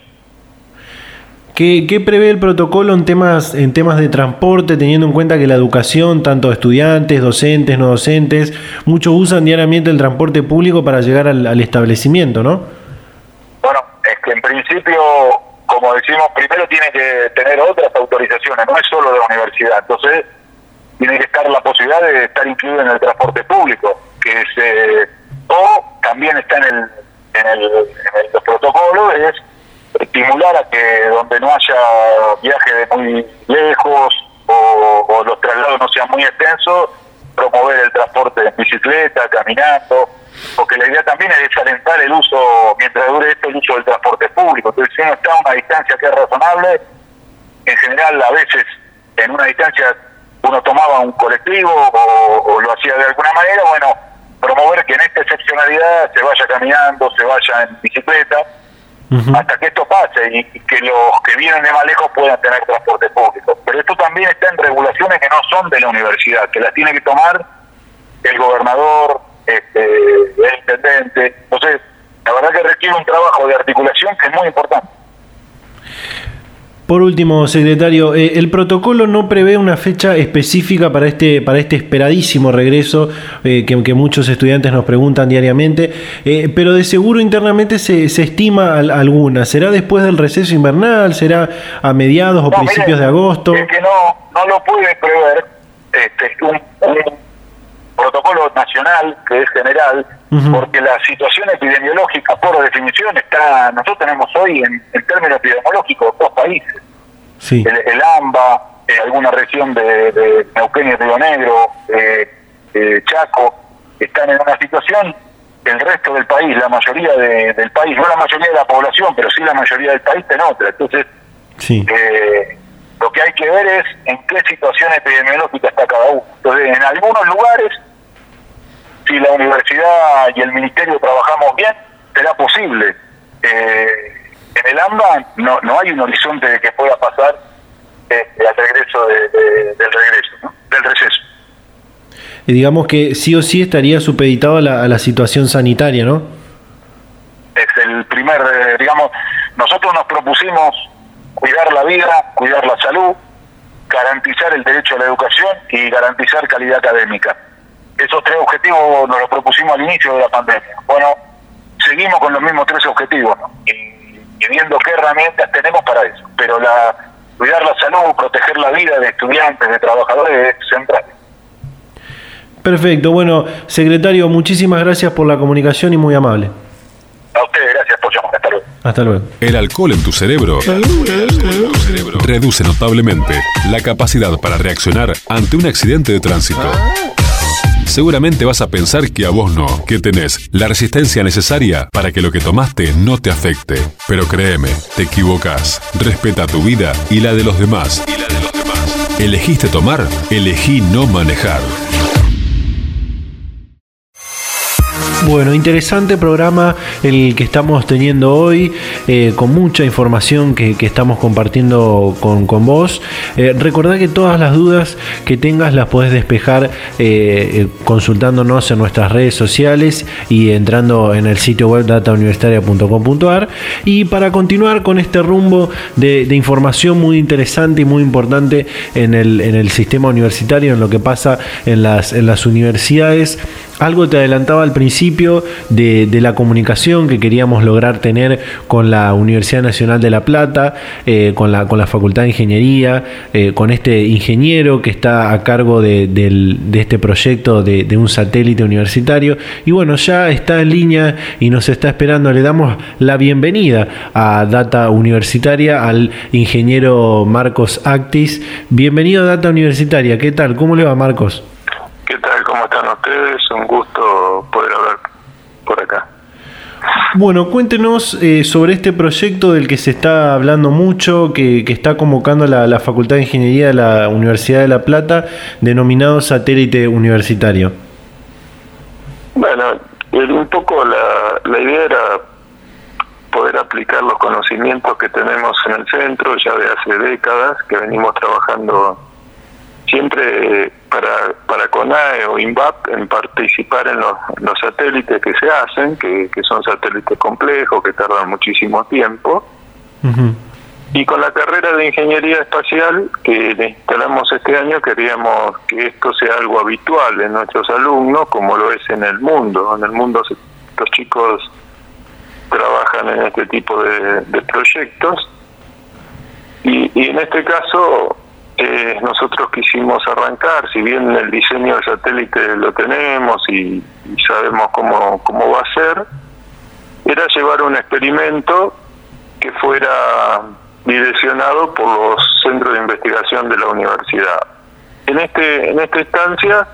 ¿Qué, qué prevé el protocolo en temas, en temas de transporte, teniendo en cuenta que la educación, tanto estudiantes, docentes, no docentes, muchos usan diariamente el transporte público para llegar al, al establecimiento, ¿no? Bueno, es que en principio, como decimos, primero tiene que tener otras autorizaciones, no es solo de la universidad. Entonces, tiene que estar la posibilidad de estar incluido en el transporte público, que es, eh, o también está en el, en el, en el protocolo, es estimular a que donde no haya viaje de muy lejos o, los traslados no sean muy extensos, promover el transporte en bicicleta, caminando, porque la idea también es desalentar el uso, mientras dure esto, el uso del transporte público. Entonces, si uno está a una distancia que es razonable, en general a veces en una distancia uno tomaba un colectivo o lo hacía de alguna manera, bueno, promover que en esta excepcionalidad se vaya caminando, se vaya en bicicleta, hasta que esto pase y, y que los que vienen de más lejos puedan tener transporte público. Pero esto también está en regulaciones que no son de la universidad, que las tiene que tomar el gobernador, este, el intendente. Entonces, la verdad que requiere un trabajo de articulación que es muy importante. Por último, secretario, eh, el protocolo no prevé una fecha específica para este, para este esperadísimo regreso eh, que, muchos estudiantes nos preguntan diariamente, eh, pero de seguro internamente se, se estima alguna. ¿Será después del receso invernal? ¿Será a mediados o principios de agosto? Es que no, no lo puede prever. Este, un, protocolo nacional que es general, porque la situación epidemiológica, por definición, está. Nosotros tenemos hoy, en, en términos epidemiológicos, dos países: el, AMBA, eh, alguna región de, de Neuquén y Río Negro, eh, Chaco, están en una situación. El resto del país, la mayoría del país, no la mayoría de la población, pero sí la mayoría del país está en otra. Entonces, eh, lo que hay que ver es en qué situación epidemiológica está cada uno. Entonces, en algunos lugares si la universidad y el ministerio trabajamos bien, será posible. Eh, en el AMBA no, no hay un horizonte de que pueda pasar eh, al regreso del regreso, del receso. Y digamos que sí o sí estaría supeditado a la, a la situación sanitaria, ¿no? Es el primer, eh, digamos, nosotros nos propusimos cuidar la vida, cuidar la salud, garantizar el derecho a la educación y garantizar calidad académica esos tres objetivos nos los propusimos al inicio de la pandemia. Bueno, seguimos con los mismos tres objetivos y, viendo qué herramientas tenemos para eso. Pero la cuidar la salud, proteger la vida de estudiantes, de trabajadores es central. Perfecto, bueno, secretario, muchísimas gracias por la comunicación y muy amable. A usted, gracias por llamar. Hasta luego. Hasta luego. El alcohol en tu cerebro reduce notablemente la capacidad para reaccionar ante un accidente de tránsito. Seguramente vas a pensar que a vos no, que tenés la resistencia necesaria para que lo que tomaste no te afecte. Pero créeme, te equivocas. Respeta tu vida y la de los demás. Y la de los demás. ¿Elegiste tomar? Elegí no manejar. Bueno, interesante programa el que estamos teniendo hoy, eh, con mucha información que, estamos compartiendo con, vos. Eh, que todas las dudas que tengas las puedes despejar eh, consultándonos en nuestras redes sociales y entrando en el sitio web datauniversitaria.com.ar. Y para continuar con este rumbo de, información muy interesante y muy importante en el, en el sistema universitario, en lo que pasa en las, en las universidades, algo te adelantaba al principio de, la comunicación que queríamos lograr tener con la Universidad Nacional de La Plata, eh, con, la, Facultad de Ingeniería, eh, con este ingeniero que está a cargo de, este proyecto de, un satélite universitario. Y bueno, ya está en línea y nos está esperando. Le damos la bienvenida a Data Universitaria al ingeniero Marcos Actis. Bienvenido a Data Universitaria. ¿Qué tal? ¿Cómo le va, Marcos? ¿Cómo están ustedes? Un gusto poder hablar por acá. Bueno, cuéntenos eh, sobre este proyecto del que se está hablando mucho, que, está convocando la, la, Facultad de Ingeniería de la Universidad de La Plata, denominado satélite universitario. Bueno, un poco la, la idea era poder aplicar los conocimientos que tenemos en el centro ya de hace décadas, que venimos trabajando siempre para, para CONAE o INVAP en participar en los, los satélites que se hacen, que, son satélites complejos, que tardan muchísimo tiempo. Y con la carrera de ingeniería espacial que instalamos este año, queríamos que esto sea algo habitual en nuestros alumnos, como lo es en el mundo. En el mundo los chicos trabajan en este tipo de, proyectos. Y, y en este caso eh, nosotros quisimos arrancar, si bien el diseño del satélite lo tenemos y, sabemos cómo, cómo va a ser, era llevar un experimento que fuera direccionado por los centros de investigación de la universidad. En este en esta instancia,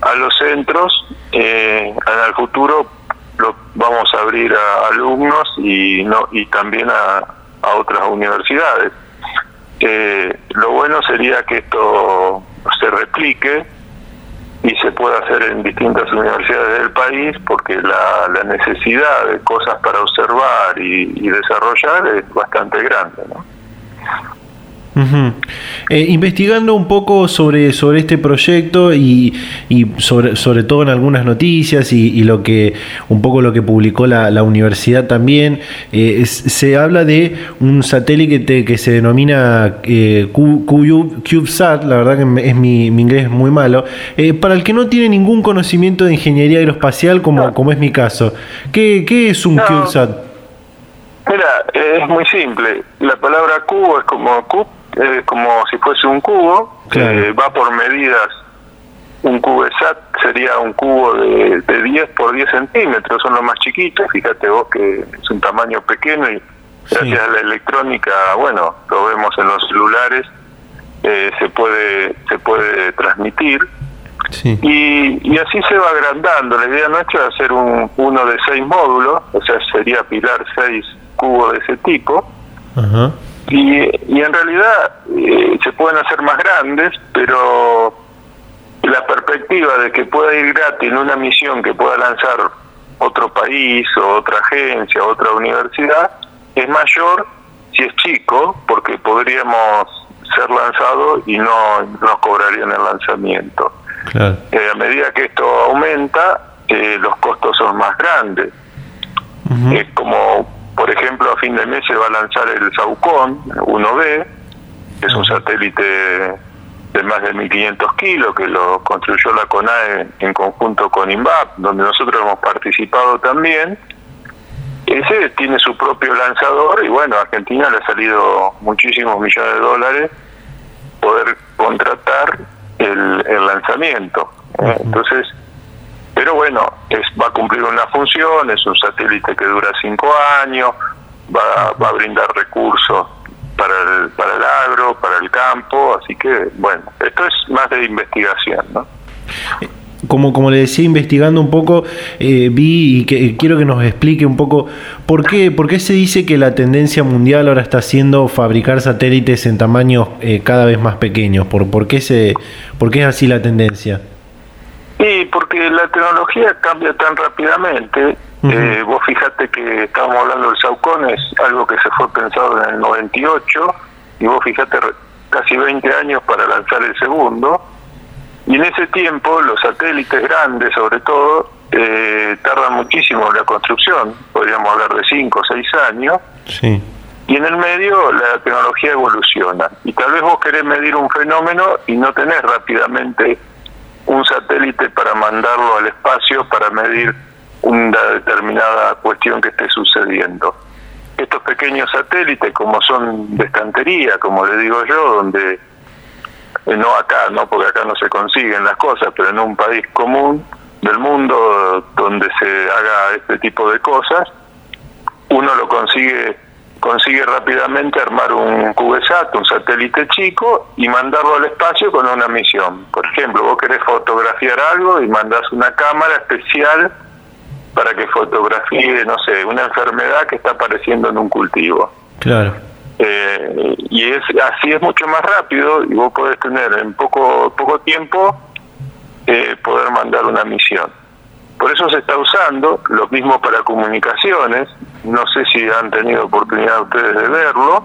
a los centros, eh, en el futuro lo vamos a abrir a alumnos y no y también a, a otras universidades. Eh, lo bueno sería que esto se replique y se pueda hacer en distintas universidades del país porque la, necesidad de cosas para observar y, desarrollar es bastante grande. ¿no? Eh, investigando un poco sobre, sobre este proyecto y, y sobre, sobre todo en algunas noticias y, lo que un poco lo que publicó la, la universidad también, eh, se habla de un satélite que se denomina eh, CubeSat, la verdad que es mi, inglés muy malo, para el que no tiene ningún conocimiento de ingeniería aeroespacial como, como es mi caso. ¿Qué, qué es un CubeSat? Mira, es muy simple. La palabra cubo es como cube es como si fuese un cubo, que va por medidas. Un cubesat sería un cubo de, de 10 por 10 centímetros, son los más chiquitos, fíjate vos que es un tamaño pequeño y gracias a la electrónica, bueno, lo vemos en los celulares, eh, se puede se puede transmitir. Y, y así se va agrandando. La idea nuestra es hacer un, uno de seis módulos, o sea, sería pilar seis cubos de ese tipo. Ajá. Y, en realidad eh, se pueden hacer más grandes, pero la perspectiva de que pueda ir gratis en una misión que pueda lanzar otro país o otra agencia otra universidad es mayor si es chico, porque podríamos ser lanzados y no nos cobrarían el lanzamiento. Eh, a medida que esto aumenta, eh, los costos son más grandes. Es como por ejemplo, a fin de mes se va a lanzar el Saucon 1B, que es un satélite de más de 1.500 kilos, que lo construyó la CONAE en conjunto con INVAP, donde nosotros hemos participado también. Ese tiene su propio lanzador y bueno, a Argentina le ha salido muchísimos millones de dólares poder contratar el, el lanzamiento. Entonces, pero bueno, es, va a cumplir una función, es un satélite que dura cinco años, va, va a brindar recursos para el, para el agro, para el campo, así que bueno, esto es más de investigación, ¿no? Como, como le decía, investigando un poco, eh, vi y que, quiero que nos explique un poco por qué, por qué se dice que la tendencia mundial ahora está siendo fabricar satélites en tamaños eh, cada vez más pequeños. ¿Por, por, qué se, ¿Por qué es así la tendencia? Y porque la tecnología cambia tan rápidamente. eh, vos fijate que estábamos hablando del Saucon, es algo que se fue pensado en el 98, y vos fijate casi 20 años para lanzar el segundo. Y en ese tiempo los satélites grandes, sobre todo, eh, tardan muchísimo en la construcción, podríamos hablar de 5 o 6 años. Sí. Y en el medio la tecnología evoluciona. Y tal vez vos querés medir un fenómeno y no tenés rápidamente un satélite para mandarlo al espacio para medir una determinada cuestión que esté sucediendo. Estos pequeños satélites, como son de estantería, como le digo yo, donde eh, no acá, no porque acá no se consiguen las cosas, pero en un país común del mundo donde se haga este tipo de cosas, uno lo consigue consigue rápidamente armar un CubeSat, un satélite chico, y mandarlo al espacio con una misión. Por ejemplo, vos querés fotografiar algo y mandás una cámara especial para que fotografíe, no sé, una enfermedad que está apareciendo en un cultivo. Claro. Eh, y es así es mucho más rápido y vos podés tener en poco poco tiempo eh, poder mandar una misión. Por eso se está usando, lo mismo para comunicaciones, no sé si han tenido oportunidad ustedes de verlo,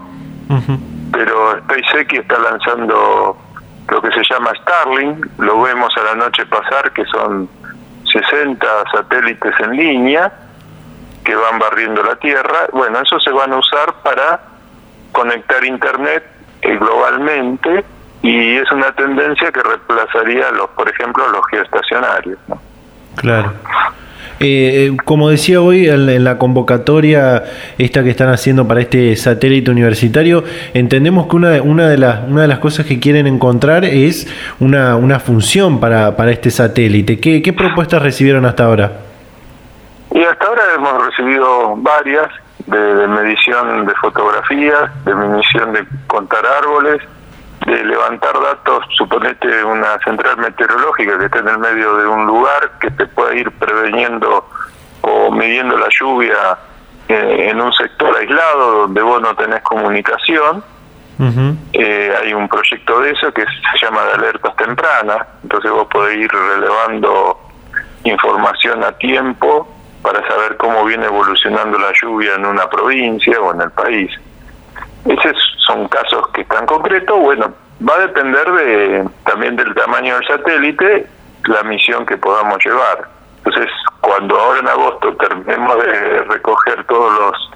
pero SpaceX está lanzando lo que se llama Starlink, lo vemos a la noche pasar, que son 60 satélites en línea que van barriendo la Tierra. Bueno, eso se van a usar para conectar Internet eh, globalmente y es una tendencia que reemplazaría, los, por ejemplo, los geoestacionarios. ¿no? Claro. Eh, como decía hoy en, la convocatoria esta que están haciendo para este satélite universitario, entendemos que una una de, las, una de las cosas que quieren encontrar es una, una función para, para este satélite. ¿Qué, ¿Qué propuestas recibieron hasta ahora? Y hasta ahora hemos recibido varias de medición de fotografías, de medición de contar árboles, de levantar datos, suponete una central meteorológica que esté en el medio de un lugar que te pueda ir preveniendo o midiendo la lluvia eh, en un sector aislado donde vos no tenés comunicación. eh, hay un proyecto de eso que se llama de alertas tempranas, entonces vos podés ir relevando información a tiempo para saber cómo viene evolucionando la lluvia en una provincia o en el país. Ese es son casos que están concretos, bueno, va a depender de también del tamaño del satélite, la misión que podamos llevar. Entonces, cuando ahora en agosto terminemos de recoger todos los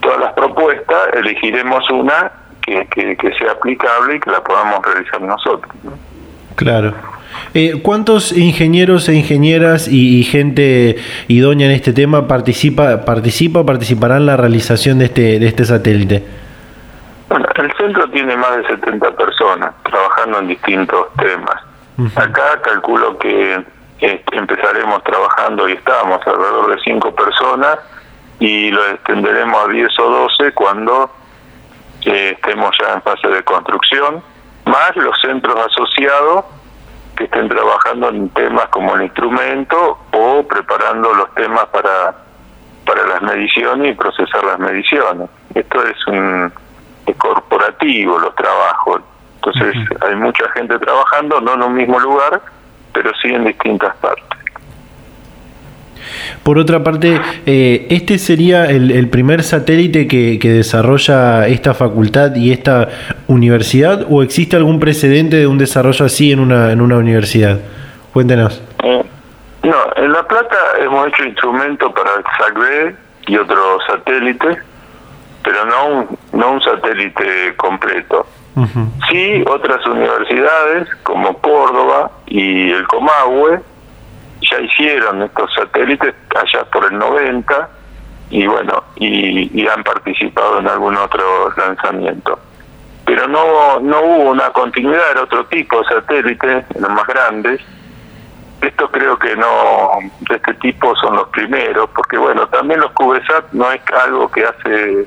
todas las propuestas, elegiremos una que, sea aplicable y que la podamos realizar nosotros. Claro. Eh, ¿Cuántos ingenieros e ingenieras y, gente idónea en este tema participa, participa participarán en la realización de este, de este satélite? Bueno, el centro tiene más de 70 personas trabajando en distintos temas. Acá calculo que este, empezaremos trabajando y estamos alrededor de 5 personas y lo extenderemos a 10 o 12 cuando eh, estemos ya en fase de construcción, más los centros asociados que estén trabajando en temas como el instrumento o preparando los temas para, para las mediciones y procesar las mediciones. Esto es un corporativo, los trabajos. Entonces hay mucha gente trabajando, no en un mismo lugar, pero sí en distintas partes. Por otra parte, eh, ¿este sería el, primer satélite que, desarrolla esta facultad y esta universidad o existe algún precedente de un desarrollo así en una, en una universidad? Cuéntenos. Eh, no, en La Plata hemos hecho instrumentos para el SACB y otros satélites, pero no un, no un satélite completo. Sí, otras universidades como Córdoba y el Comahue ya hicieron estos satélites allá por el 90 y bueno, y, han participado en algún otro lanzamiento. Pero no, no hubo una continuidad, era otro tipo de satélite, los más grandes. Esto creo que no, de este tipo son los primeros, porque bueno, también los CubeSat no es algo que hace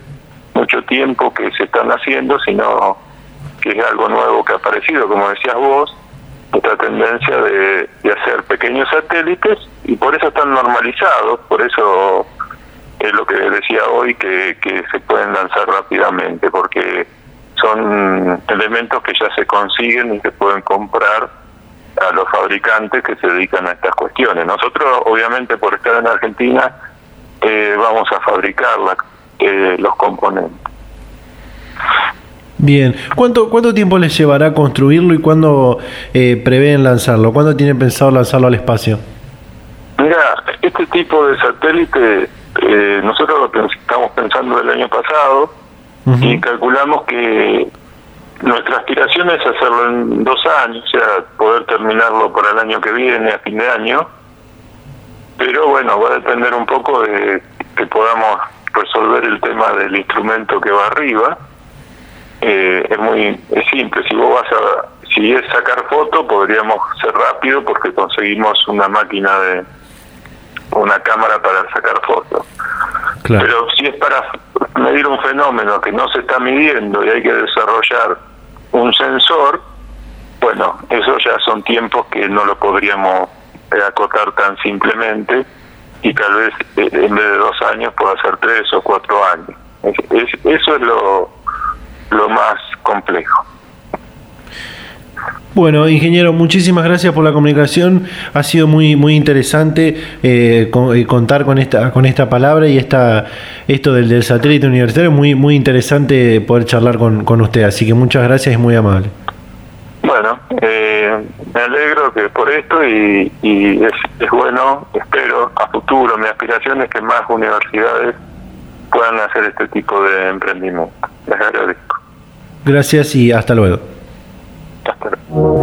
mucho tiempo que se están haciendo, sino que es algo nuevo que ha aparecido, como decías vos, esta tendencia de, hacer pequeños satélites y por eso están normalizados, por eso es lo que decía hoy que, se pueden lanzar rápidamente, porque son elementos que ya se consiguen y se pueden comprar a los fabricantes que se dedican a estas cuestiones. Nosotros, obviamente, por estar en Argentina, eh, vamos a fabricar eh, los componentes. Bien, ¿cuánto, cuánto tiempo les llevará construirlo y cuándo eh, prevén lanzarlo? ¿Cuándo tienen pensado lanzarlo al espacio? Mira, este tipo de satélite eh, nosotros lo estamos pensando el año pasado y calculamos que nuestra aspiración es hacerlo en dos años, o sea, poder terminarlo para el año que viene, a fin de año. Pero bueno, va a depender un poco de que podamos resolver el tema del instrumento que va arriba eh, es muy es simple. Si vos vas a, si es sacar foto, podríamos ser rápido porque conseguimos una máquina de una cámara para sacar fotos. Pero si es para medir un fenómeno que no se está midiendo y hay que desarrollar un sensor, bueno, eso ya son tiempos que no lo podríamos eh, acotar tan simplemente y tal vez eh, en vez de dos años pueda ser tres o cuatro años. eso es lo, lo más complejo. Bueno, ingeniero, muchísimas gracias por la comunicación. Ha sido muy muy interesante eh, eh, contar con esta con esta palabra y esta esto del, del satélite universitario. Muy muy interesante poder charlar con, con usted. Así que muchas gracias y muy amable. Bueno, eh, me alegro que por esto y, y es, es bueno. Espero a futuro. Mi aspiración es que más universidades puedan hacer este tipo de emprendimiento. Les agradezco. Gracias y hasta luego.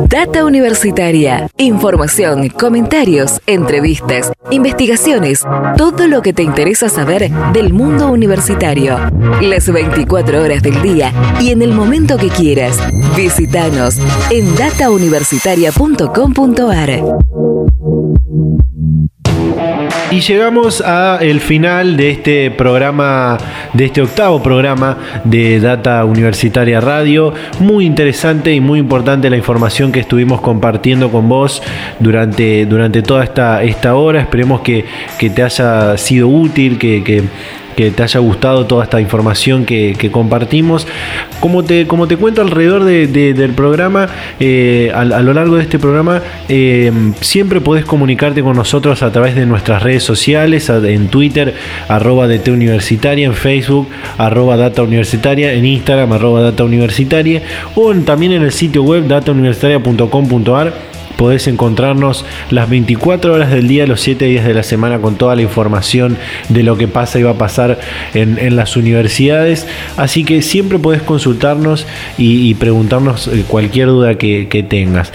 Data Universitaria. Información, comentarios, entrevistas, investigaciones, todo lo que te interesa saber del mundo universitario. Las 24 horas del día y en el momento que quieras. Visítanos en datauniversitaria.com.ar. Y llegamos a el final de este programa, de este octavo programa de Data Universitaria Radio. Muy interesante y muy importante la información que estuvimos compartiendo con vos durante, durante toda esta, esta hora. Esperemos que, te haya sido útil, que que te haya gustado toda esta información que, compartimos. Como te, como te cuento alrededor del programa, eh, a, lo largo de este programa, eh, siempre podés comunicarte con nosotros a través de nuestras redes sociales, en Twitter, arroba DT Universitaria, en Facebook, arroba Data en Instagram, arroba o también en el sitio web datauniversitaria.com.ar podés encontrarnos las 24 horas del día, los 7 días de la semana con toda la información de lo que pasa y va a pasar en, las universidades. Así que siempre podés consultarnos y, preguntarnos eh, cualquier duda que, que tengas.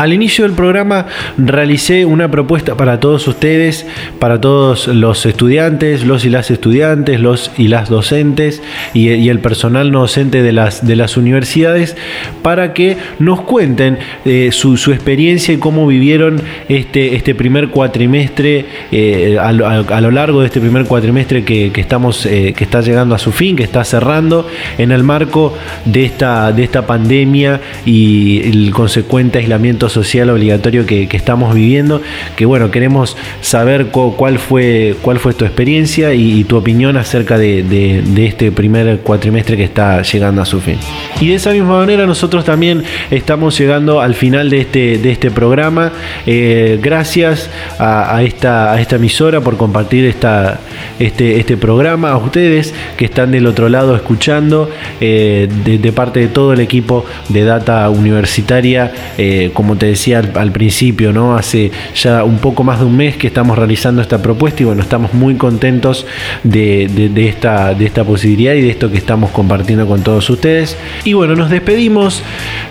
Al inicio del programa realicé una propuesta para todos ustedes, para todos los estudiantes, los y las estudiantes, los y las docentes y, el personal no docente de las, de las universidades, para que nos cuenten eh, su, experiencia y cómo vivieron este, este primer cuatrimestre, eh, a, lo, largo de este primer cuatrimestre que, estamos, eh, que está llegando a su fin, que está cerrando, en el marco de esta, de esta pandemia y el consecuente aislamiento social obligatorio que, estamos viviendo, que bueno, queremos saber cuál, fue, cuál fue tu experiencia y, tu opinión acerca de, este primer cuatrimestre que está llegando a su fin. Y de esa misma manera nosotros también estamos llegando al final de este, de este programa. Eh, gracias a, esta, a esta emisora por compartir esta, este, este programa, a ustedes que están del otro lado escuchando, eh, de, parte de todo el equipo de Data Universitaria, eh, como te decía al, principio, ¿no? Hace ya un poco más de un mes que estamos realizando esta propuesta y bueno, estamos muy contentos de, esta, de esta posibilidad y de esto que estamos compartiendo con todos ustedes. Y bueno, nos despedimos,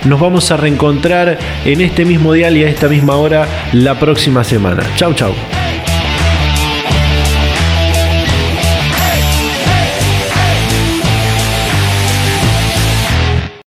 nos vamos a reencontrar en este mismo dial y a esta misma hora la próxima semana. Chau, chau.